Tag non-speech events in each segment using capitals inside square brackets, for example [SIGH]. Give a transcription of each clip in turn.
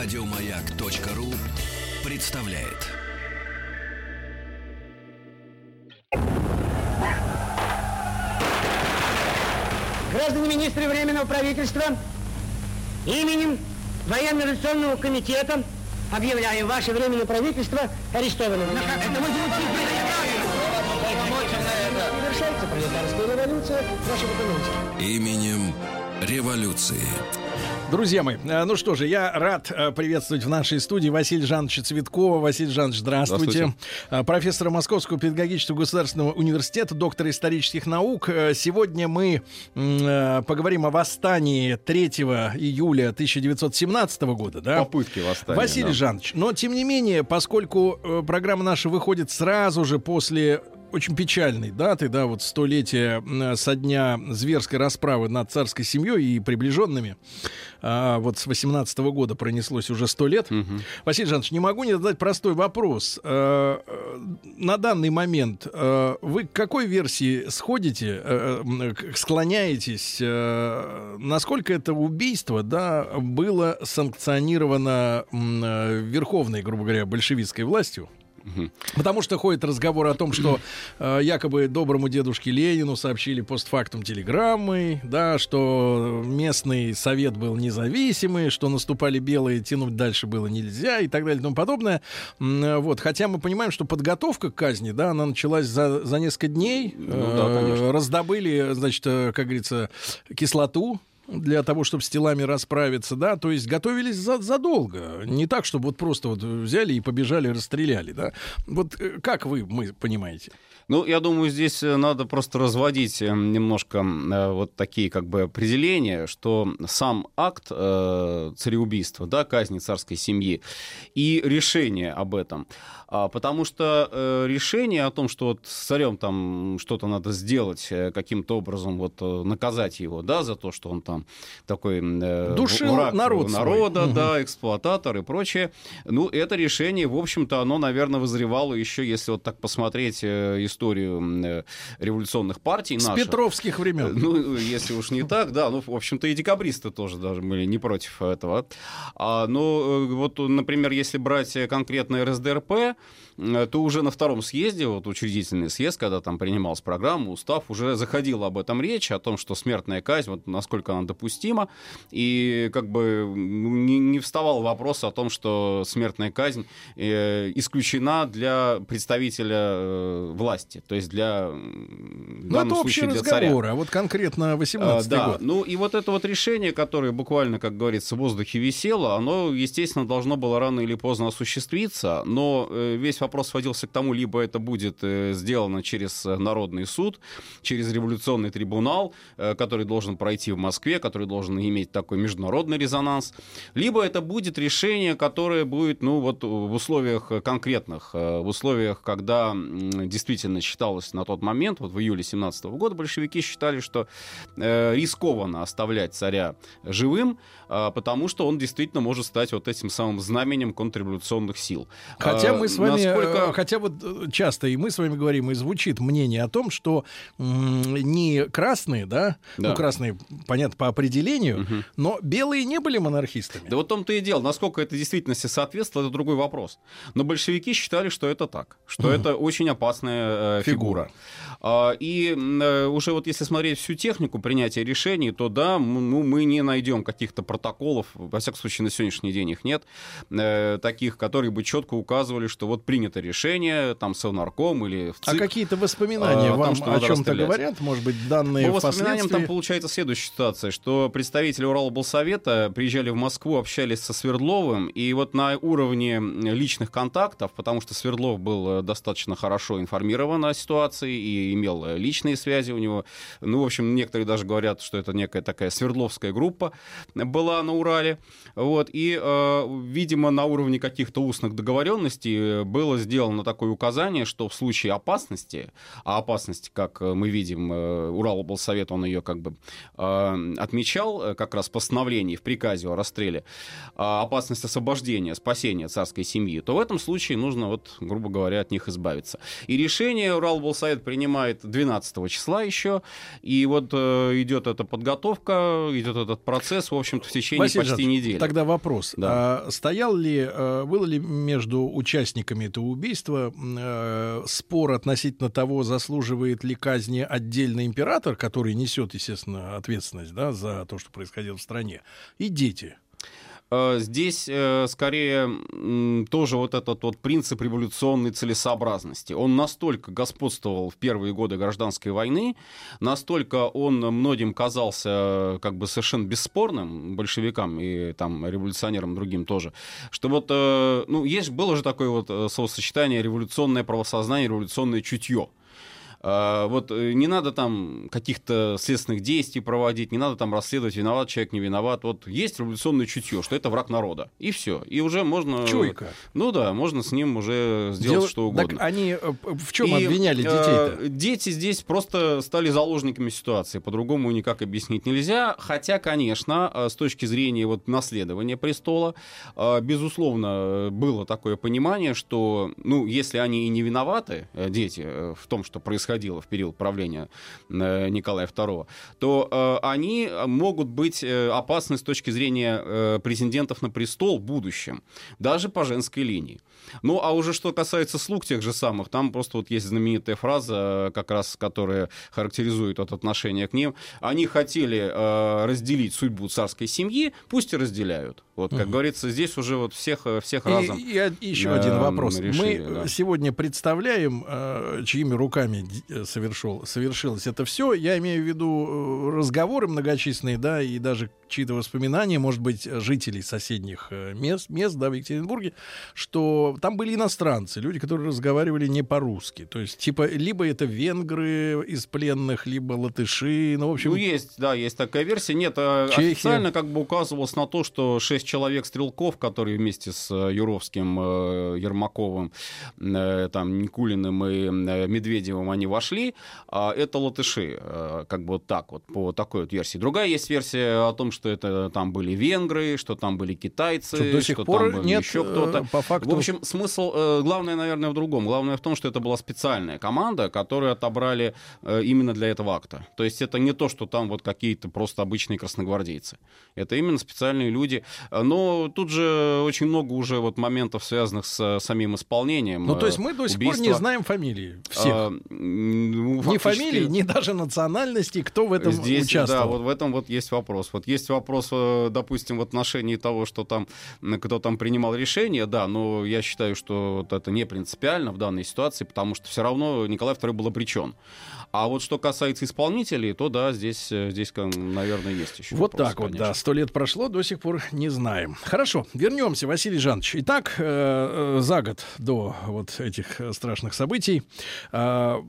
Радиомаяк.ру представляет. Граждане министры Временного правительства, именем Военно-революционного комитета объявляю ваше Временное правительство арестованным. Это мы пролетарская революция. Именем революции. Друзья мои, э, ну что же, я рад э, приветствовать в нашей студии Василия Жановича Цветкова. Василий Жанович, здравствуйте. Здравствуйте. Э, Профессора Московского педагогического государственного университета, доктор исторических наук. Сегодня мы поговорим о восстании 3 июля 1917 года. Да? Попытки восстания. Василий да. Жанович, но тем не менее, поскольку программа наша выходит сразу же после очень печальной даты, да, вот столетия м, со дня зверской расправы над царской семьей и приближенными, а, вот с 18 года пронеслось уже сто лет. Василий Жанович, не могу не задать простой вопрос. Э, э, На данный момент э, вы к какой версии сходите, к- склоняетесь? э, Насколько это убийство, да, было санкционировано э, верховной, грубо говоря, большевистской властью? Потому что ходит разговор о том, что э, якобы доброму дедушке Ленину сообщили постфактум телеграммой, да, что местный совет был независимый, что наступали белые, тянуть дальше было нельзя и так далее и тому подобное. Э, Вот, хотя мы понимаем, что подготовка к казни, да, она началась за, за несколько дней. Ну да, Э. Раздобыли, значит, э, как говорится, кислоту для того, чтобы с телами расправиться, да, то есть готовились за- задолго, не так, чтобы вот просто вот взяли и побежали, расстреляли, да. Вот э, как вы, мы понимаете? Ну, я думаю, здесь э, надо просто разводить э, немножко э, вот такие как бы определения, что сам акт э, цареубийства, да, казни царской семьи и решение об этом. А, потому что э, решение о том, что вот с царем там что-то надо сделать, каким-то образом вот наказать его, да, за то, что он там такой э, Душил враг народ свой. народа, Мгм. да, эксплуататор и прочее. Ну, это решение, в общем-то, оно, наверное, вызревало еще, если вот так посмотреть э, историю э, революционных партий С наших. петровских времен. Ну, если уж не так, да, ну, в общем-то, и декабристы тоже даже были не против этого. А, но э, вот, например, если брать конкретно РСДРП, то уже на втором съезде, вот учредительный съезд, когда там принималась программа, устав, уже заходила об этом речь, о том, что смертная казнь, вот насколько она допустима, и как бы не, не вставал вопрос о том, что смертная казнь э, исключена для представителя э, власти, то есть для, в Ну, данном это случае, для царя. а вот конкретно 18 А, да, год. ну и вот это вот решение, которое буквально, как говорится, в воздухе висело, оно, естественно, должно было рано или поздно осуществиться, но э, весь вопрос сводился к тому, либо это будет э, сделано через э, Народный суд, через революционный трибунал, э, который должен пройти в Москве, который должен иметь такой международный резонанс, либо это будет решение, которое будет, ну вот в условиях конкретных, в условиях, когда действительно считалось на тот момент, вот в июле 17 года большевики считали, что рискованно оставлять царя живым, потому что он действительно может стать вот этим самым знаменем контрреволюционных сил. Хотя мы с вами, насколько- э, хотя вот э, часто и мы с вами говорим, и звучит мнение о том, что не красные, да, Да. ну красные, понятно, по определению, Мгм. но белые не были монархистами. Да вот в том-то и дело. Насколько это действительности соответствует, это другой вопрос. Но большевики считали, что это так, что это очень опасная э, фигура. А, И э, уже вот если смотреть всю технику принятия решений, то да, ну, мы не найдем каких-то протоколов, во всяком случае на сегодняшний день их нет, э, таких, которые бы четко указывали, что вот принято решение, там Совнарком или в А ЦИК. какие-то воспоминания а, вам что о чем-то говорят? Может быть, данные По воспоминаниям впоследствии? там получается следующая ситуация, что представители Уралоблсовета приезжали в Москву, общались со Свердловым, и вот на уровне личных контактов, потому что Свердлов был э, достаточно хорошо информирован о ситуации и имел э, личные связи у него, ну, в общем, некоторые даже говорят, что это некая такая Свердловская группа была на Урале, вот, и, э, видимо, на уровне каких-то устных договоренностей э, было сделано такое указание, что в случае опасности, а опасности, как э, мы видим, э, Уралоблсовет, он ее как бы э, отмечал как раз постановлении в приказе о расстреле опасность освобождения, спасения царской семьи, то в этом случае нужно, вот, грубо говоря, от них избавиться. И решение Уралболсовет принимает 12 числа еще, и вот идет эта подготовка, идет этот процесс, в общем-то, в течение Василий почти недели. Тогда вопрос. Да. А, стоял ли, было ли между участниками этого убийства э, спор относительно того, заслуживает ли казни отдельный император, который несет, естественно, ответственность да, за то, что происходило в стране, и дети? Э, здесь э, скорее тоже вот этот вот принцип революционной целесообразности. Он настолько господствовал в первые годы гражданской войны, настолько он многим казался э, как бы совершенно бесспорным, большевикам и там революционерам другим тоже, что вот, ну, есть, было же такое вот словосочетание революционное правосознание, революционное чутье. А, вот э, не надо там каких-то следственных действий проводить, не надо там расследовать, виноват человек, не виноват. Вот есть революционное чутье, что это враг народа. И все. И уже можно... Чуйка. Ну да, можно с ним уже сделать Дел... что угодно. Так они э, в чем и, обвиняли детей-то? Э, дети здесь просто стали заложниками ситуации. По-другому никак объяснить нельзя. Хотя, конечно, с точки зрения вот наследования престола, безусловно, было такое понимание, что, ну, если они и не виноваты, дети, в том, что происходит происходило в период правления э, Николая II, то э, они могут быть э, опасны с точки зрения претендентов на престол в будущем, даже по женской линии. Ну, а уже что касается слуг тех же самых, там просто вот есть знаменитая фраза, как раз, которая характеризует это отношение к ним. Они хотели разделить судьбу царской семьи, пусть и разделяют. Вот, как угу. говорится, здесь уже вот всех, всех разом. И, и еще э, один вопрос. Решили, Мы да. сегодня представляем, э, чьими руками Э, совершил, совершилось это все. Я имею в виду э, разговоры многочисленные, да, и даже чьи-то воспоминания, может быть, жителей соседних э, мест, мест, да, в Екатеринбурге, что там были иностранцы, люди, которые разговаривали не по-русски. То есть, типа, либо это венгры из пленных, либо латыши, ну, в общем... Ну, есть, да, есть такая версия. Нет, а Чехия. официально как бы указывалось на то, что шесть человек-стрелков, которые вместе с Юровским, Ермаковым, там, Никулиным и Медведевым, они вошли, а это латыши, э, как бы вот так вот, по такой вот версии. Другая есть версия о том, что это там были венгры, что там были китайцы, что, до сих что пор там нет, еще кто-то. Э, по факту... В общем, смысл, э, главное, наверное, в другом. Главное в том, что это была специальная команда, которую отобрали именно для этого акта. То есть это не то, что там вот какие-то просто обычные красногвардейцы. Это именно специальные люди. Но тут же очень много уже вот моментов, связанных с самим исполнением. Ну, то есть мы до сих убийства. пор не знаем фамилии всех. А, ну, ни фамилии, ни даже национальности, кто в этом Здесь, участвовал. Да, вот в этом вот есть вопрос. Вот есть вопрос, э, допустим, в отношении того, что там, кто там принимал решение, да, но я считаю, что вот это не принципиально в данной ситуации, потому что все равно Николай II был обречен. А вот что касается исполнителей, то да, здесь, э, здесь наверное, есть еще. Вот вопрос, так вот, да. Сто лет прошло, до сих пор не знаем. Хорошо, вернемся, Василий Жанович. Итак, э, э, за год до вот этих страшных событий э,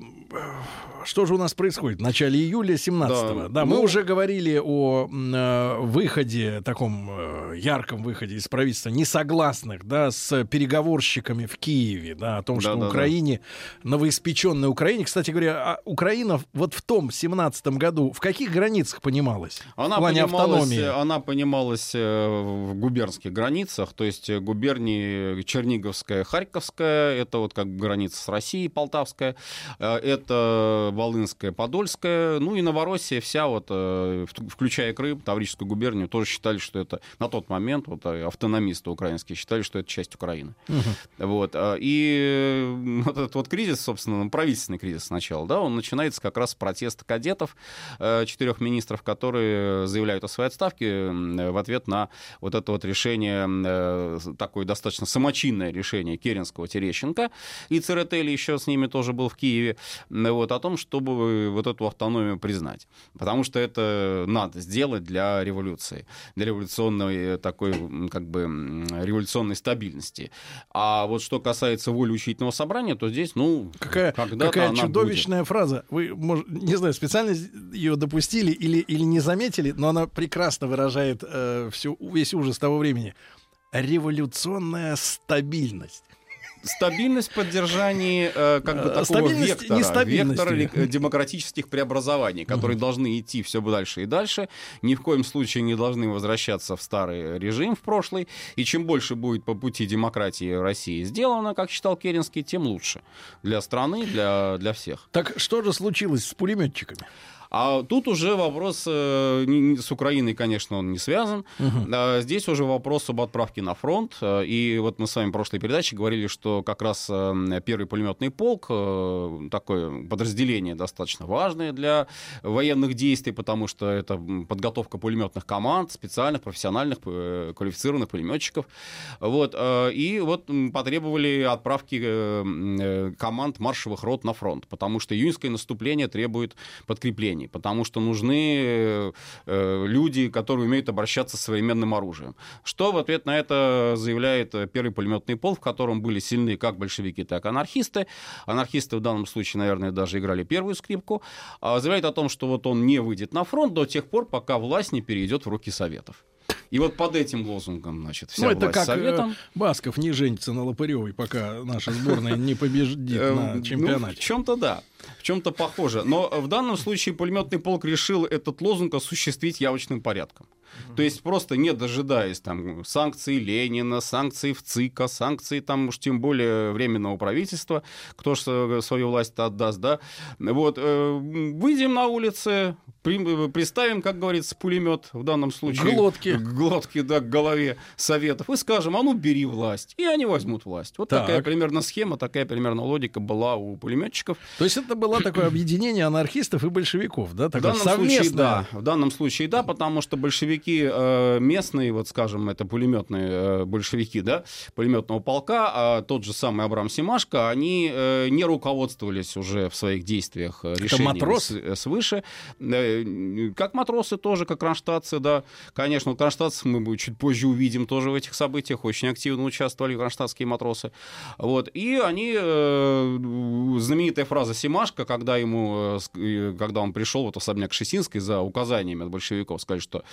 что же у нас происходит? В начале июля 17-го. Да, да мы ну... уже говорили о э, выходе, таком э, ярком выходе из правительства несогласных, да, с переговорщиками в Киеве, да, о том, да, что да, Украине, да. новоиспеченной Украине, кстати говоря, а Украина вот в том 17-м году в каких границах понималась? Она в плане понималась, автономии? Она понималась э, в губернских границах, то есть губернии Черниговская, Харьковская, это вот как граница с Россией, Полтавская, э, это Волынская, Подольская, ну и Новороссия вся, вот, э, включая Крым, Таврическую губернию, тоже считали, что это на тот момент, вот, э, автономисты украинские считали, что это часть Украины. Угу. Вот, э, и вот этот вот кризис, собственно, ну, правительственный кризис сначала, да, он начинается как раз с протеста кадетов, четырех министров, которые заявляют о своей отставке в ответ на вот это вот решение, такое достаточно самочинное решение Керенского, Терещенко, и Церетели еще с ними тоже был в Киеве, вот, о том, чтобы вот эту автономию признать. Потому что это надо сделать для революции, для революционной такой, как бы, революционной стабильности. А вот что касается воли учительного собрания, то здесь, ну, какая, какая чудовищная будет. фраза. Вы, может, не знаю, специально ее допустили или, или не заметили, но она прекрасно выражает э, всю, весь ужас того времени. Революционная стабильность. Стабильность поддержания э, как бы такого вектора, вектора демократических преобразований, которые угу. должны идти все дальше и дальше, ни в коем случае не должны возвращаться в старый режим, в прошлый, и чем больше будет по пути демократии в России сделано, как считал Керенский, тем лучше для страны, для, для всех. Так что же случилось с пулеметчиками? А тут уже вопрос э, с Украиной, конечно, он не связан. Угу. Здесь уже вопрос об отправке на фронт. Э, и вот мы с вами в прошлой передаче говорили, что как раз э, первый пулеметный полк, такое подразделение достаточно важное для военных действий, потому что это подготовка пулеметных команд, специальных, профессиональных, квалифицированных пулеметчиков. Вот, и вот потребовали отправки команд маршевых рот на фронт, потому что июньское наступление требует подкрепления вооружений, потому что нужны э, люди, которые умеют обращаться с современным оружием. Что в ответ на это заявляет э, первый пулеметный пол, в котором были сильны как большевики, так и анархисты. Анархисты в данном случае, наверное, даже играли первую скрипку. А заявляет о том, что вот он не выйдет на фронт до тех пор, пока власть не перейдет в руки Советов. И вот под этим лозунгом, значит, вся ну, это как советом. Э, Басков не женится на Лопыревой, пока наша сборная не победит на ну, чемпионате. в чем-то да, в чем-то похоже. Но в данном случае пулеметный полк решил этот лозунг осуществить явочным порядком. То есть просто не дожидаясь там санкций Ленина, санкций ВЦИКа, санкций там уж тем более временного правительства, кто же свою власть отдаст, да, вот, э, выйдем на улицы, при, приставим, как говорится, пулемет в данном случае. Глотки. Глотки, да, к голове советов и скажем, а ну бери власть, и они возьмут власть. Вот так. такая примерно схема, такая примерно логика была у пулеметчиков. То есть это было такое объединение анархистов и большевиков, да? Такое в данном совместное... случае, да. В данном случае, да, потому что большевики большевики э, местные, вот скажем, это пулеметные э, большевики, да, пулеметного полка, а тот же самый Абрам Симашко, они э, не руководствовались уже в своих действиях решениями матрос? свыше. Как матросы тоже, как кронштадтцы, да. Конечно, кронштадтцев мы чуть позже увидим тоже в этих событиях, очень активно участвовали кронштадтские матросы. Вот. И они, знаменитая фраза Симашко, когда ему, когда он пришел вот особняк Шесинской за указаниями от большевиков, сказали, что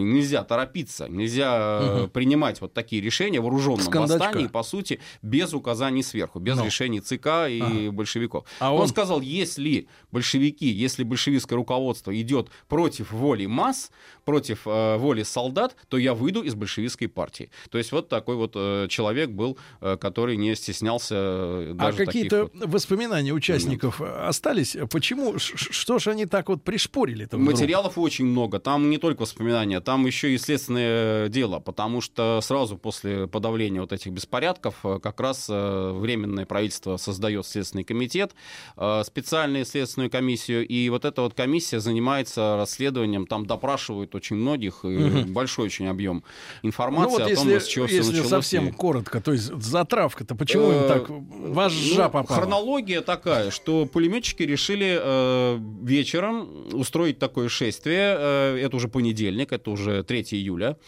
нельзя торопиться, нельзя угу. принимать вот такие решения в вооруженном восстании, по сути, без указаний сверху, без Но. решений ЦК и ага. большевиков. А он... он сказал, если большевики, если большевистское руководство идет против воли масс, против э, воли солдат, то я выйду из большевистской партии. То есть вот такой вот э, человек был, э, который не стеснялся э, а даже А какие-то вот воспоминания участников моментов. остались? Почему? Что же они так вот пришпорили? Материалов очень много. Там не только воспоминания, там еще и следственное дело, потому что сразу после подавления вот этих беспорядков э, как раз э, Временное правительство создает Следственный комитет, э, специальную следственную комиссию, и вот эта вот комиссия занимается расследованием, там допрашивают очень многих, и угу. большой очень объем информации ну, вот о том, если, с чего если все началось. совсем и... коротко, то есть затравка-то почему им так вожжа ну, попала? Хронология такая, что пулеметчики решили э, вечером устроить такое шествие, э, это уже понедельник, это уже 3 июля,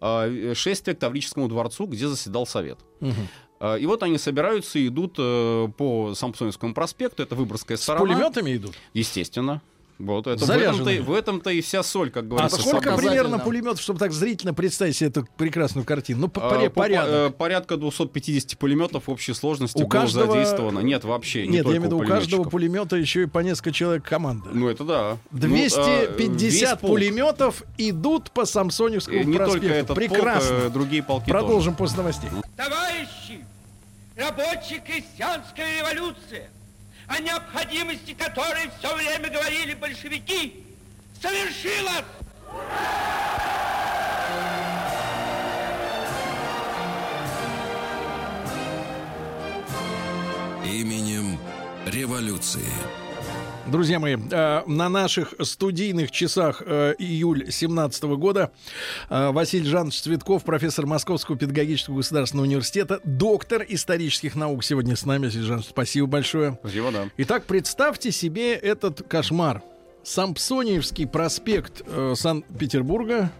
э, шествие к Таврическому дворцу, где заседал Совет. Угу. И вот они собираются и идут э, по Самсоневскому проспекту, это Выборгская сторона. С пулеметами идут? Естественно. Вот это в этом-то, в этом-то и вся соль, как говорится. А сколько примерно пулеметов, чтобы так зрительно представить себе эту прекрасную картину? Ну, по, а, порядок. По, э, порядка 250 пулеметов в общей сложности у было каждого... задействовано. Нет, вообще. Нет, не я имею в виду, у каждого пулемета еще и по несколько человек команда. Ну, это да. 250 ну, а, полк... идут по Самсоневскому не проспекту. Только этот Прекрасно. Полк, э, другие полки Продолжим тоже. после новостей. Товарищи, рабочая крестьянская революция о необходимости которой все время говорили большевики, совершилось! Именем революции. Друзья мои, э, на наших студийных часах э, июль 17 года э, Василий Жанович Цветков, профессор Московского педагогического государственного университета, доктор исторических наук сегодня с нами. Василий Жанович, спасибо большое. Спасибо, да. Итак, представьте себе этот кошмар. Сампсониевский проспект Санкт-Петербурга,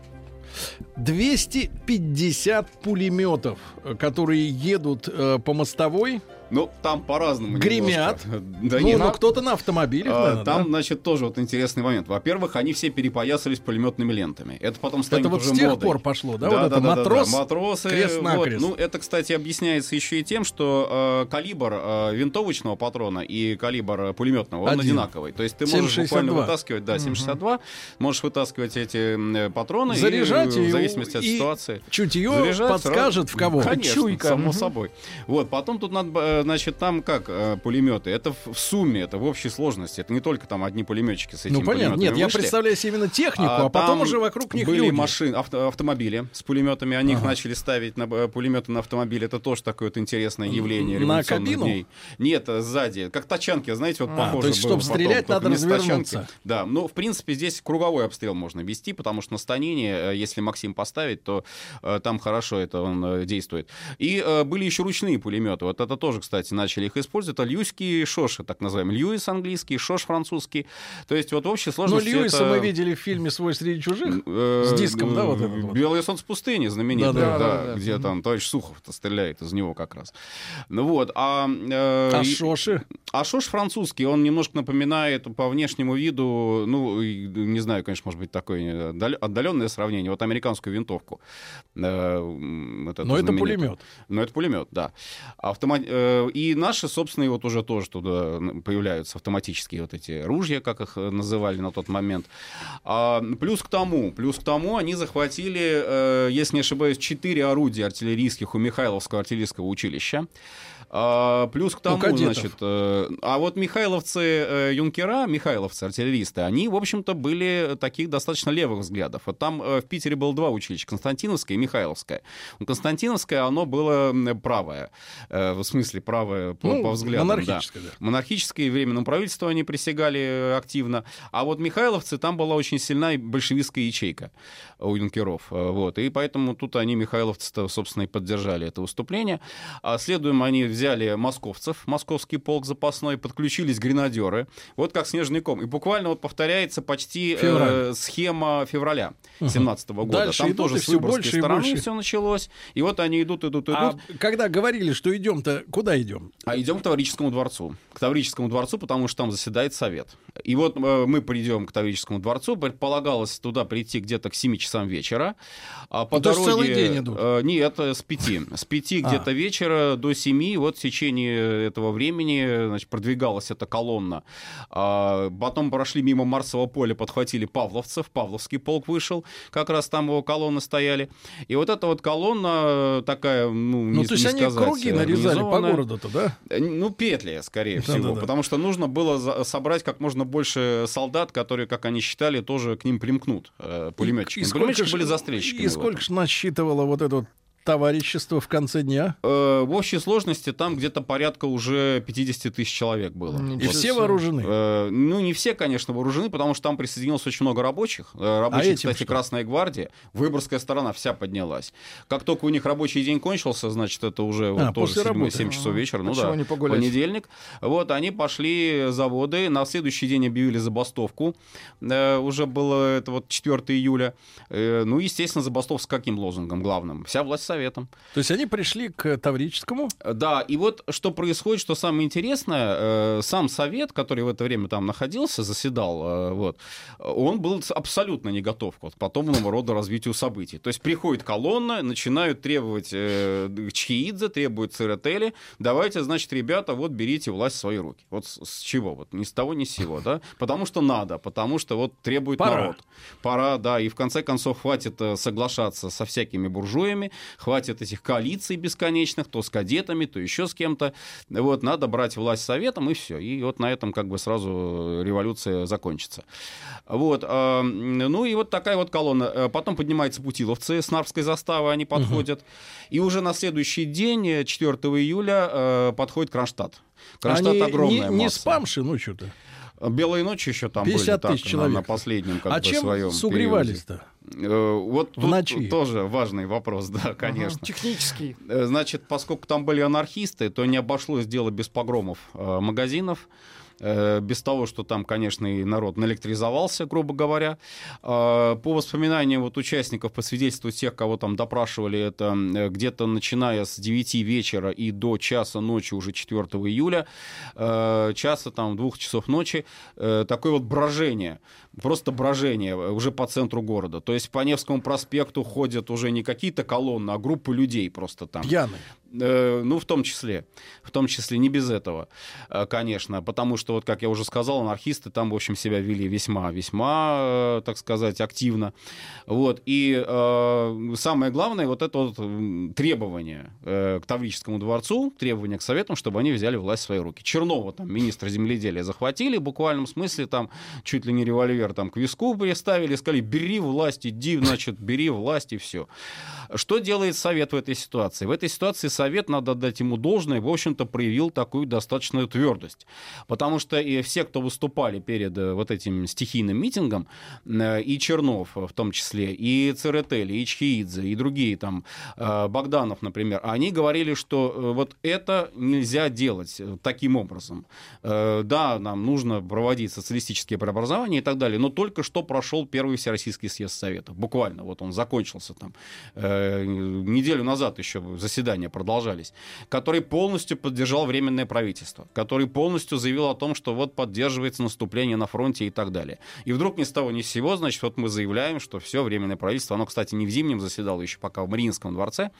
250 пулеметов, которые едут по мостовой, Ну, там по-разному. Гремят. [LAUGHS] Да ну, нет, ну, кто-то на автомобилях, а, наверное, Там, да? значит, тоже вот интересный момент. Во-первых, они все перепоясались пулеметными лентами. Это потом станет Это вот уже с тех модой. пор пошло, да? Да, вот да, это да, матрос, да, матросы. крест-накрест. вот. Ну, это, кстати, объясняется еще и тем, что э, калибр э, винтовочного патрона и калибр э, пулеметного, он Один. одинаковый. То есть ты можешь 7,62. буквально вытаскивать, да, 7,62, можешь вытаскивать эти патроны Заряжать и, и- в зависимости от и ситуации. чутье подскажет, сразу. в кого. Конечно, Чуйка. само Мгм. собой. Вот, потом тут надо, э, значит, там как э, пулеметы. Это в сумме, это в общей сложности. Это не только там одни пулеметчики с этими Ну, понятно. Нет, пулеметами я вышли. представляю себе именно технику, а, потом там уже вокруг них были люди. машины, авто- автомобили с пулеметами. Они их Ага. начали ставить на э, пулеметы на автомобиль. Это тоже такое вот интересное явление На кабину? дней. Нет, э, сзади. Как тачанки, знаете, вот А, похоже то есть, было чтоб потом, стрелять, надо развернуться. тачанки. Да, ну, в принципе, здесь круговой обстрел можно вести, потому что на станине, если Максим поставить, то э, там хорошо это он э, действует. И э, были еще ручные пулеметы. Вот это тоже, кстати, начали их использовать. Это льюйские шоши, так называемые. Льюис английский, шош французский. То есть вот в общей Ну, сложности Льюиса это... мы видели в фильме «Свой среди чужих». Э, С диском, да, вот этот вот? Белое солнце пустыни, знаменитый, Да-да. да, Да-да-да. где там товарищ Сухов-то стреляет из него как раз. Ну вот, а... э, А Шоши? а Шош французский, он немножко напоминает по внешнему виду, ну, не знаю, конечно, может быть, такое отдаленное сравнение, вот американскую винтовку. Э, эту Но это пулемет. Ну, это пулемет, да. Автома- э, И наши, собственно, вот уже тоже туда появляются автоматические вот эти ружья, как их э, называли на тот момент. А, плюс к тому, плюс к тому, они захватили, э, если не ошибаюсь, четыре орудия артиллерийских у Михайловского артиллерийского училища. А, плюс к тому, значит, э, а вот михайловцы э, юнкера, михайловцы артиллеристы, они, в общем-то, были таких достаточно левых взглядов. Вот там э, в Питере было два училища, Константиновское и Михайловское. Ну, Константиновское, оно было правое, э, в смысле правое по, Ну, по взглядам. да. монархическое, да. Монархическое и временному правительству они присягали э, активно. А вот Михайловцы, там была очень сильная большевистская ячейка у юнкеров. э, Вот. И поэтому тут они, михайловцы, собственно, и поддержали это выступление. А следуем они взяли московцев, московский полк запасной, подключились гренадеры. Вот как снежный ком. И буквально вот повторяется почти э, схема февраля 17 года. Дальше Там идут, тоже с всё выборгской больше и стороны больше. все началось. И вот они идут, идут, идут. А когда говорили, что идем-то, куда идем? А идем к Таврическому дворцу. К Таврическому дворцу, потому что там заседает совет. И вот э, мы придем к Таврическому дворцу. Предполагалось туда прийти где-то к 7 часам вечера. А по Ну, то есть дороге... целый день идут? э, нет, э, с 5. С 5 А. где-то вечера до 7. Вот в течение этого времени значит, продвигалась эта колонна. А, потом прошли мимо Марсового поля, подхватили павловцев. Павловский полк вышел. Как раз там его колонны стояли. И вот эта вот колонна э, такая, ну, Ну, не- то есть не они сказать, круги нарезали по городу-то, да? Э, Ну, петли, скорее Да, всего. да, да. Потому что нужно было собрать как можно больше солдат, которые, как они считали, тоже к ним примкнут. Э, пулеметчики. Пулеметчики были застрельщиками. И сколько этом. ж насчитывало вот это вот товарищество в конце дня? Э, в общей сложности там где-то порядка уже 50 тысяч человек было. Ничего И Вот. все вооружены. Э, ну, не все, конечно, вооружены, потому что там присоединилось очень много рабочих. Э, Рабочие, А кстати, что? Красная гвардия. Выборгская сторона вся поднялась. Как только у них рабочий день кончился, значит, это уже вот А, тоже после 7, работы. часов вечера. Ну Почему да, не погулять? понедельник. Вот, они пошли заводы. На следующий день объявили забастовку. Э, уже было это вот 4 июля. Э, ну, естественно, забастовка с каким лозунгом главным? Вся власть советом. То есть они пришли к Таврическому. Да, и вот что происходит, что самое интересное, э, сам совет, который в это время там находился, заседал, э, вот, он был абсолютно не готов к вот подобного рода развитию событий. То есть приходит колонна, начинают требовать э, Чхиидзе, требуют Церетели, давайте, значит, ребята, вот берите власть в свои руки. Вот с, с чего? Вот ни с того, ни с сего, да? Потому что надо, потому что вот требует Пора. народ. Пора, да, и в конце концов хватит э, соглашаться со всякими буржуями, хватит этих коалиций бесконечных, то с кадетами, то еще с кем-то. Вот, надо брать власть советом, и все. И вот на этом как бы сразу революция закончится. Вот, а, ну и вот такая вот колонна. Э, Потом поднимаются путиловцы с Нарвской заставы, они подходят. И уже на следующий день, э, 4 июля, э, подходит Кронштадт. Кронштадт они огромная не, не масса. спамши, ну что-то. Белые ночи еще там 50 были, тысяч так, человек. На, на последнем как а бы чем своем сугревались-то? Э, Вот тут ночи? тоже важный вопрос, да, конечно. Технический. Э, Значит, поскольку там были анархисты, то не обошлось дело без погромов э, магазинов. Э, без того, что там, конечно, и народ наэлектризовался, грубо говоря. Э, по воспоминаниям вот участников, по свидетельству тех, кого там допрашивали, это э, где-то начиная с 9 вечера и до часа ночи уже 4 июля, часа там двух часов ночи, такое вот брожение, просто брожение уже по центру города. То есть по Невскому проспекту ходят уже не какие-то колонны, а группы людей просто там. Пьяные. Э, ну, в том числе. В том числе не без этого, э, конечно. Потому что, вот, как я уже сказал, анархисты там, в общем, себя вели весьма-весьма, э, так сказать, активно. Вот. И э, самое главное, вот это вот требование к Таврическому дворцу, требование к советам, чтобы они взяли власть в свои руки. Чернова, там, министра земледелия, захватили, в буквальном смысле, там, чуть ли не револьвер там к виску приставили, сказали, бери власть, иди, значит, бери власть, и все. Что делает совет в этой ситуации? В этой ситуации совет, надо дать ему должное, в общем-то, проявил такую достаточную твердость. Потому что и все, кто выступали перед э, вот этим стихийным митингом, э, и Чернов в том числе, и Церетели, и Чхиидзе, и другие там, э, Богданов, например, они говорили, что вот это нельзя делать таким образом. Да, нам нужно проводить социалистические преобразования и так далее, но только что прошел первый Всероссийский съезд Советов. Буквально, вот он закончился там неделю назад еще заседания продолжались, который полностью поддержал Временное правительство, который полностью заявил о том, что вот поддерживается наступление на фронте и так далее. И вдруг ни с того ни с сего, значит, вот мы заявляем, что все, Временное правительство, оно, кстати, не в Зимнем заседало еще пока в Мариинском дворце,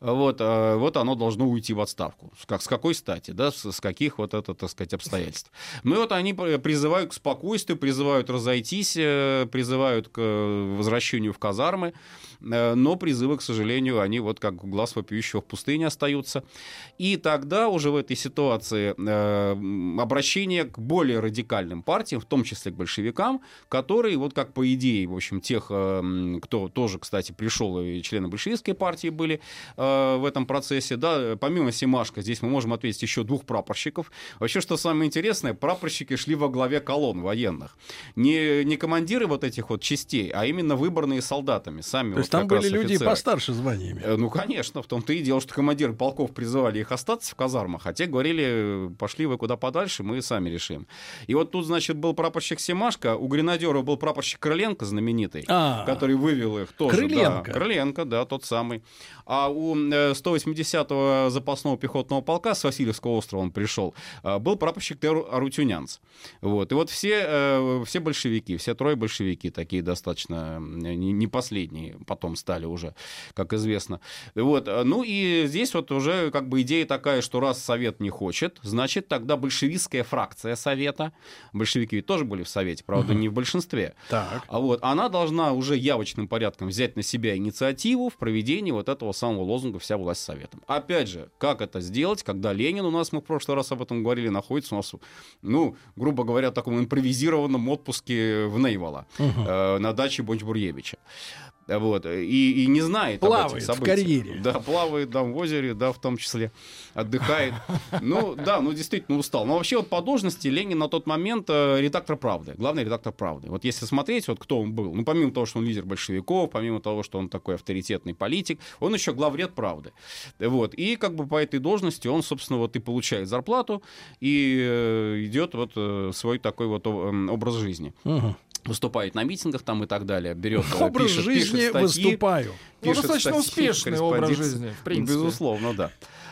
вот, э, вот оно должно уйти в отставку. Как, с какой стати, да, с, с каких вот это, так сказать, обстоятельств. Ну и вот они призывают к спокойствию, призывают разойтись, э, призывают к э, возвращению в казармы, но призывы, к сожалению, они вот как глаз вопиющего в пустыне остаются. И тогда уже в этой ситуации э, обращение к более радикальным партиям, в том числе к большевикам, которые, вот как по идее, в общем, тех, э, кто тоже, кстати, пришел, и члены большевистской партии были э, в этом процессе, да, помимо Семашка, здесь мы можем ответить еще двух прапорщиков. Вообще, что самое интересное, прапорщики шли во главе колонн военных. Не, не командиры вот этих вот частей, а именно выбранные солдатами, сами. То есть там были люди офицеры. постарше званиями? Ну, конечно, в том-то и дело, что командиры полков призывали их остаться в казармах, а те говорили, пошли вы куда подальше, мы сами решим. И вот тут, значит, был прапорщик Семашко, у гренадеров был прапорщик Крыленко знаменитый, А-а-а. который вывел их тоже. Крыленко? Да, Крыленко, да, тот самый. А у 180-го э, запасного пехотного полка с Васильевского острова он пришел, э, был прапорщик Тер Арутюнянц. Вот. И вот все, э, все большевики, все трое большевики, такие достаточно не последние, потом стали уже, как известно. Вот. Ну и здесь вот уже как бы идея такая, что раз Совет не хочет, значит тогда большевистская фракция Совета, большевики ведь тоже были в Совете, правда, угу. не в большинстве, так. а вот она должна уже явочным порядком взять на себя инициативу в проведении вот этого самого лозунга «Вся власть Советам». Опять же, как это сделать, когда Ленин у нас, мы в прошлый раз об этом говорили, находится у нас, ну, грубо говоря, в таком импровизированном отпуске в Нейвола угу. э, на даче Бонч-Бруевича. Вот, и, и не знает плавает об этих событиях. в карьере. Да, плавает там в озере, да, в том числе, отдыхает. [LAUGHS] Ну, да, ну, действительно устал. Но вообще вот по должности Ленин на тот момент э, редактор «Правды», главный редактор «Правды». Вот если смотреть, вот кто он был, ну, помимо того, что он лидер большевиков, помимо того, что он такой авторитетный политик, он еще главред «Правды». Вот, и как бы по этой должности он, собственно, вот и получает зарплату, и э, идет вот э, свой такой вот образ жизни. Угу выступает на митингах там и так далее, берет, образ пишет, жизни пишет статьи, выступаю. Ну, достаточно статьи, успешный образ жизни, в принципе. Безусловно, да.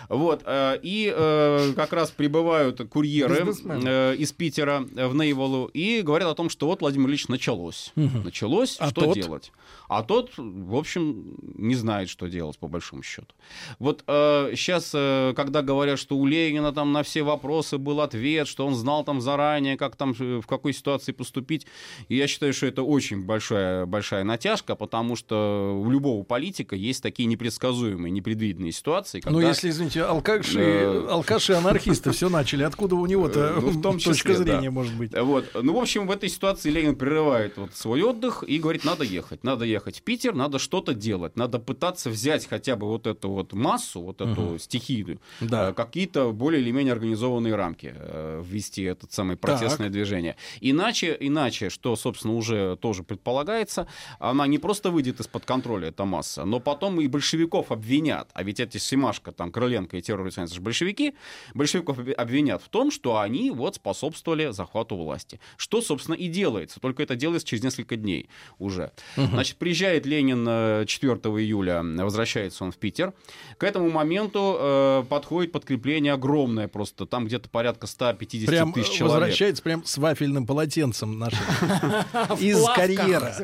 Вот, э, и э, как раз прибывают курьеры э, из Питера в Нейволу и говорят о том, что вот, Владимир Ильич, началось. Угу. Началось, а что тот? делать? А тот, в общем, не знает, что делать, по большому счету. Вот сейчас, когда говорят, что у Ленина там на все вопросы был ответ, что он знал там заранее, как там, в какой ситуации поступить, я считаю, что это очень большая, большая натяжка, потому что у любого политика есть такие непредсказуемые, непредвиденные ситуации. Когда... Ну, если, извините, алкаши, э... алкаши анархисты все начали, откуда у него-то ну, в том числе, точка зрения да. может быть? Вот. Ну, в общем, в этой ситуации Ленин прерывает вот свой отдых и говорит, надо ехать, надо ехать в Питер, надо что-то делать, надо пытаться взять хотя бы вот эту вот массу, вот эту угу. стихию, да. Э, какие-то более или менее организованные рамки э, ввести этот самый протестное так. движение. Иначе, иначе, что, собственно, уже тоже предполагается, она не просто выйдет из-под контроля, эта масса, но потом и большевиков обвинят, а ведь эти Семашко, там, Крыленко Лукашенко и терроризуются же большевики, большевиков обвинят в том, что они вот способствовали захвату власти. Что, собственно, и делается, только это делается через несколько дней уже. Угу. Значит, приезжает Ленин 4 э, июля, возвращается он в Питер. К этому моменту э, подходит подкрепление огромное просто, там где-то порядка 150 прям тысяч человек. возвращается прям с вафельным полотенцем нашим. [LAUGHS] Из карьера.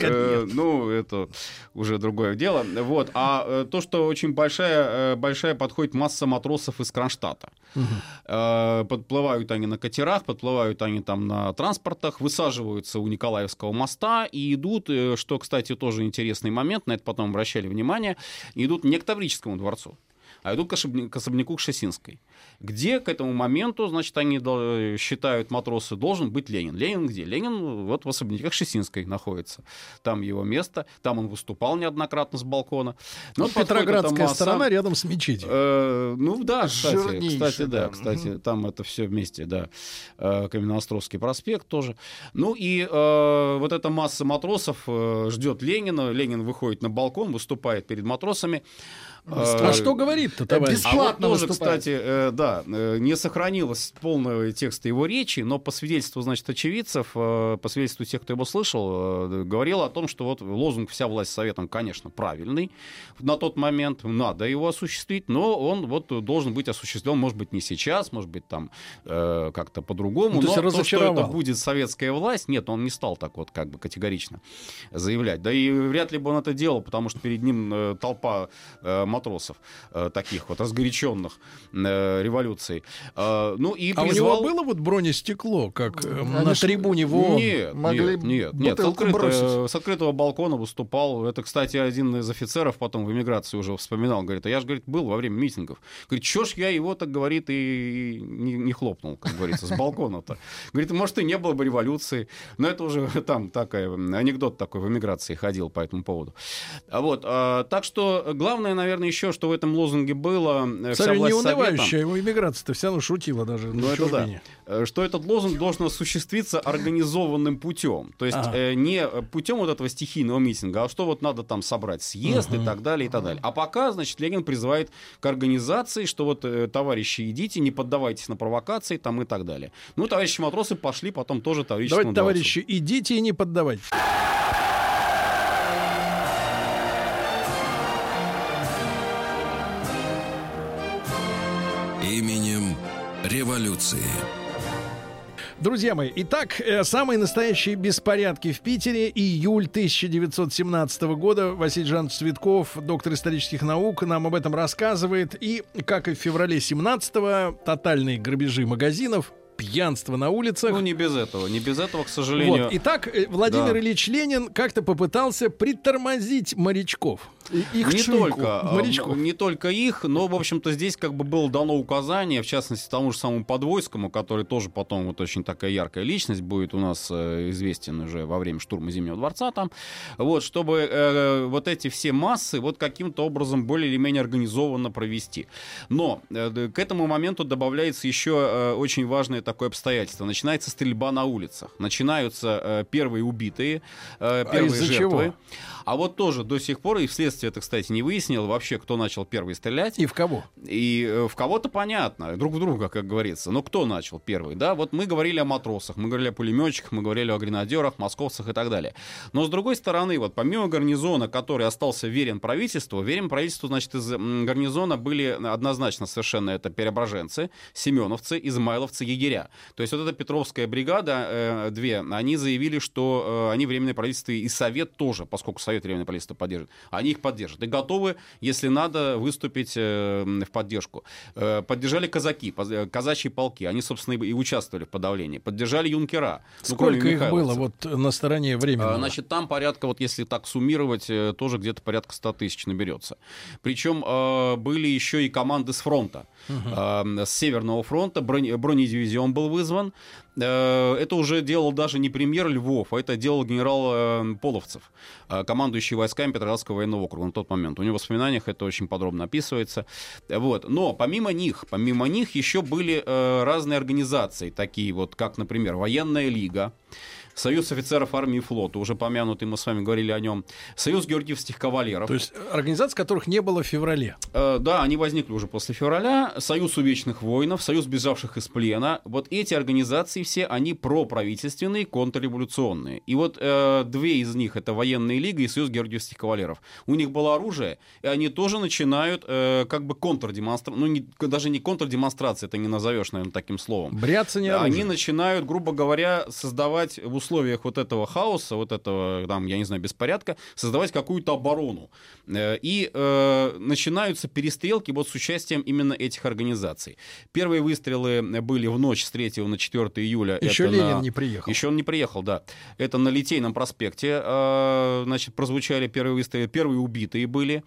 Э, ну, это уже другое дело. Вот. А э, то, что очень большая, большая подходит масса матросов из Кронштадта. Подплывают они на катерах, подплывают они там на транспортах, высаживаются у Николаевского моста и идут, что, кстати, тоже интересный момент, на это потом обращали внимание, идут не к Таврическому дворцу, а идут к, к особняку Кшесинской где к этому моменту, значит, они считают, матросы, должен быть Ленин. Ленин где? Ленин вот в особняках Шесинской находится. Там его место, там он выступал неоднократно с балкона. Но ну, Петроградская масса... сторона рядом с мечетью. Э, ну да, кстати, кстати, да, кстати, там это все вместе, да. Э, Каменноостровский проспект тоже. Ну и э, вот эта масса матросов э, ждет Ленина. Ленин выходит на балкон, выступает перед матросами. А что говорит-то, товарищ? Бесплатно а вот тоже, выступает. кстати, э, да, э, не сохранилось полного текста его речи, но по свидетельству, значит, очевидцев, э, по свидетельству тех, кто его слышал, говорил о том, что вот лозунг «Вся власть советом», конечно, правильный на тот момент, надо его осуществить, но он вот должен быть осуществлен, может быть, не сейчас, может быть, там как-то по-другому, ну, то но то, что это будет советская власть, нет, он не стал так вот как бы категорично заявлять. Да и вряд ли бы он это делал, потому что перед ним толпа матросов, э, таких вот разгоряченных э, революцией. Э, ну, и а призвал... у него было вот бронестекло, как э, на трибуне в ООН? Нет, могли нет, нет, нет с, открыто, с открытого балкона выступал. Это, кстати, один из офицеров потом в эмиграции уже вспоминал. Говорит, а я же, говорит, был во время митингов. Говорит, чё ж я его, так говорит, и не, не хлопнул, как говорится, с балкона-то. Говорит, может, и не было бы революции. Но это уже [LAUGHS] там такая, анекдот такой в эмиграции ходил по этому поводу. А вот, а, так что главное, наверное, наверное, еще, что в этом лозунге было... Э, Кстати, не унывающая его иммиграция-то вся равно шутила даже. Ну, это да. Э, что этот лозунг должен осуществиться организованным путем. То есть ага. э, не путем вот этого стихийного митинга, а что вот надо там собрать съезд uh и так далее, и так далее. А пока, значит, Ленин призывает к организации, что вот, э, товарищи, идите, не поддавайтесь на провокации там и так далее. Ну, товарищи матросы пошли потом тоже товарищескому Давайте, товарищи, идите и не поддавайтесь. Революции. Друзья мои, итак, э, самые настоящие беспорядки в Питере. Июль 1917 года. Василий Жанович Цветков, доктор исторических наук, нам об этом рассказывает. И, как и в феврале 17-го, тотальные грабежи магазинов, пьянство на улицах. Ну, не без этого, не без этого, к сожалению. Вот. Итак, э, Владимир да. Ильич Ленин как-то попытался притормозить морячков. Их не только, а, морячков. не только их, но, в общем-то, здесь как бы было дано указание, в частности, тому же самому Подвойскому, который тоже потом вот очень такая яркая личность будет у нас э, известен уже во время штурма Зимнего дворца там, вот, чтобы э, вот эти все массы вот каким-то образом более или менее организованно провести. Но э, к этому моменту добавляется еще э, очень важное такое обстоятельство. Начинается стрельба на улицах. Начинаются э, первые убитые, э, первые а жертвы. Чего? А вот тоже до сих пор, и вследствие это, кстати, не выяснил вообще, кто начал первый стрелять. И в кого? И э, в кого-то понятно, друг в друга, как говорится. Но кто начал первый, да? Вот мы говорили о матросах, мы говорили о пулеметчиках, мы говорили о гренадерах, московцах и так далее. Но с другой стороны, вот помимо гарнизона, который остался верен правительству, верен правительству, значит, из гарнизона были однозначно совершенно это преображенцы, семеновцы, измайловцы, егеря. То есть вот эта Петровская бригада, э, две, они заявили, что э, они временное правительство и Совет тоже, поскольку Совет Временное правительство поддержит, они их поддержат. И готовы, если надо, выступить э, в поддержку. Э, поддержали казаки, э, казачьи полки. Они, собственно, и участвовали в подавлении. Поддержали юнкера. Ну, Сколько ну, их было вот на стороне времени? Значит, там порядка, вот если так суммировать, тоже где-то порядка 100 тысяч наберется. Причем были еще и команды с фронта. Угу. С Северного фронта бронедивизион был вызван. Э, это уже делал даже не премьер Львов, а это делал генерал э, Половцев, э, командующий войсками Петроградского военного округа на тот момент. У него в воспоминаниях это очень подробно описывается. Вот. Но помимо них, помимо них еще были разные организации, такие вот, как, например, Военная лига, Союз офицеров армии и флота, уже помянутый, мы с вами говорили о нем, Союз георгиевских кавалеров. То есть организации, которых не было в феврале. Э, да, они возникли уже после февраля. Союз увечных воинов, Союз бежавших из плена. Вот эти организации все, они проправительственные, контрреволюционные. И вот э, две из них, это военная лига и Союз георгиевских кавалеров. У них было оружие, и они тоже начинают э, как бы контрдемонстрацию, ну не, даже не контрдемонстрация, это не назовешь, наверное, таким словом. Бряться не оружие. Они начинают, грубо говоря, создавать в условиях вот этого хаоса, вот этого, там, я не знаю, беспорядка, создавать какую-то оборону. Э, и э, начинаются перестрелки вот с участием именно этих организаций. Первые выстрелы были в ночь с 3 на 4 июля. Еще это Ленин на... не приехал. Еще он не приехал, да. Это на Литейном проспекте, э, значит, прозвучали первые выстрелы. Первые убитые были.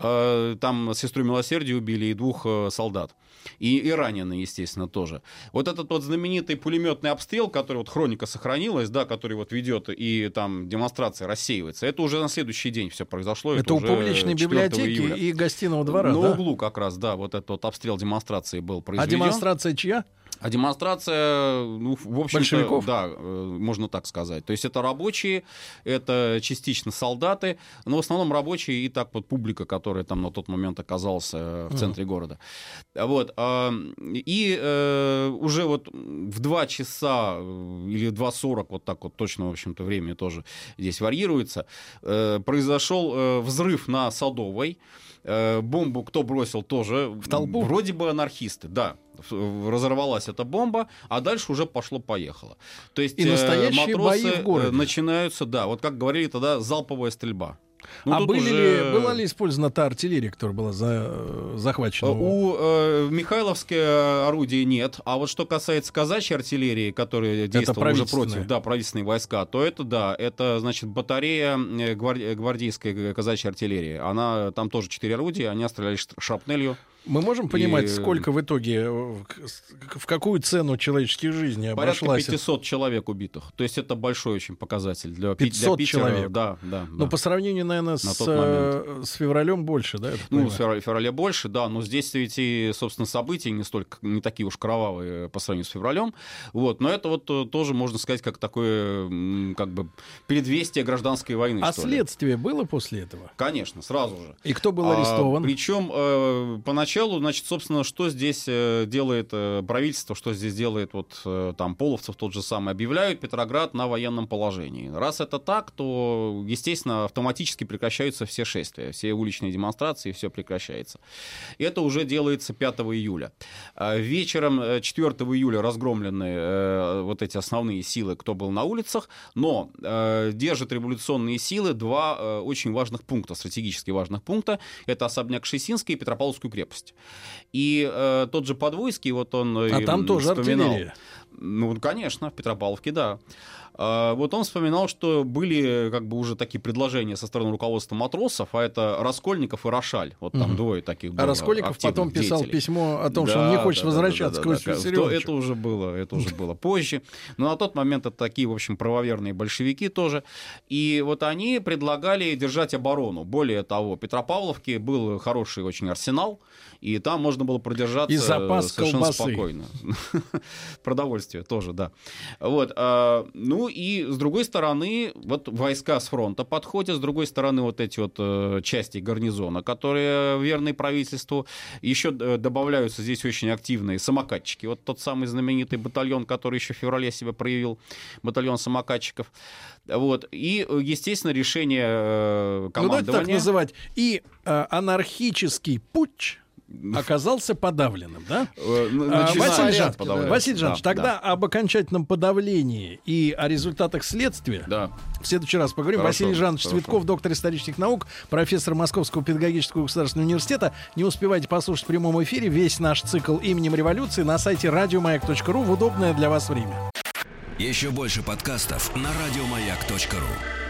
Э, там сестру милосердия убили и двух э, солдат. И, и раненые, естественно, тоже. Вот этот вот знаменитый пулеметный обстрел, который вот хроника сохранилась, да, который вот ведет и там демонстрация рассеивается, это уже на следующий день все произошло. Это, это у публичной библиотеки июля. и гостиного двора, На да? углу как раз, да, вот этот вот обстрел демонстрации был произведен. А демонстрация чья? А демонстрация, ну, в общем Большевиков? Да, э, можно так сказать. То есть это рабочие, это частично солдаты, но в основном рабочие и так вот публика, которая там на тот момент оказалась э, в центре uh-huh. города. Вот. А, и э, уже вот в 2 часа или 2.40, вот так вот точно, в общем-то, время тоже здесь варьируется, произошел взрыв на Садовой. Бомбу кто бросил тоже? В толпу? Вроде бы анархисты, да разорвалась эта бомба, а дальше уже пошло-поехало. То есть и настоящие матросы бои в городе. начинаются, да, вот как говорили тогда, залповая стрельба. Ну, а были уже... ли, была ли использована та артиллерия, которая была за, захвачена? У э, Михайловское орудие нет. А вот что касается казачьей артиллерии, которая действовала уже против да, правительственные войска, то это да, это значит батарея э, гварди... гвардейской казачьей артиллерии. Она там тоже четыре орудия, они стреляли шрапнелью. Мы можем понимать, и... сколько в итоге, э, в какую цену человеческих жизней обошлась? Порядка 500 человек убитых. То есть это большой очень показатель для, 500 для Питера. человек? Да, да. Но да. по сравнению, наверное, на с, э, с февралем больше, да? Ну, в феврале больше, да. Но здесь ведь и, собственно, события не столько, не такие уж кровавые по сравнению с февралем. Вот. Но это вот э, тоже, можно сказать, как такое, как бы, предвестие гражданской войны. А следствие ли. было после этого? Конечно, сразу же. И кто был арестован? А, причем э, поначалу поначалу, значит, собственно, что здесь э, делает э, правительство, что здесь делает вот э, там Половцев тот же самый, объявляют Петроград на военном положении. Раз это так, то, естественно, автоматически прекращаются все шествия, все уличные демонстрации, все прекращается. Это уже делается 5 июля. А вечером 4 июля разгромлены вот эти основные силы, кто был на улицах, но держат революционные силы два очень важных пункта, стратегически важных пункта. Это особняк Шесинский и Петропавловскую крепость есть. И э, тот же Подвойский, вот он А там тоже вспоминал. артиллерия. Ну, конечно, в Петропавловке, да. А, вот он вспоминал, что были как бы уже такие предложения со стороны руководства матросов, а это Раскольников и Рошаль. Вот там угу. двое таких было. А Раскольников потом писал деятелей. письмо о том, да, что он не хочет да, возвращаться да, да, да, к да, Это уже было, это уже было позже. Но на тот момент это такие, в общем, правоверные большевики тоже. И вот они предлагали держать оборону. Более того, Петропавловке был хороший очень арсенал, и там можно было продержаться и запас совершенно колбасы. спокойно. [LAUGHS] Продовольствие тоже, да. Вот. А, ну и с другой стороны, вот войска с фронта подходят, с другой стороны вот эти вот э, части гарнизона, которые верны правительству. Еще э, добавляются здесь очень активные самокатчики. Вот тот самый знаменитый батальон, который еще в феврале себя проявил, батальон самокатчиков. Вот. И, естественно, решение командования... Ну, давайте так называть. И э, анархический путь оказался подавленным, да? Э, а, Василий Жанович, Василий Жанович да, тогда да. об окончательном подавлении и о результатах следствия да. в следующий раз поговорим. Хорошо, Василий Жанович хорошо. Цветков, доктор исторических наук, профессор Московского педагогического государственного университета. Не успевайте послушать в прямом эфире весь наш цикл именем революции на сайте радиомаяк.ру в удобное для вас время. Еще больше подкастов на радиомаяк.ру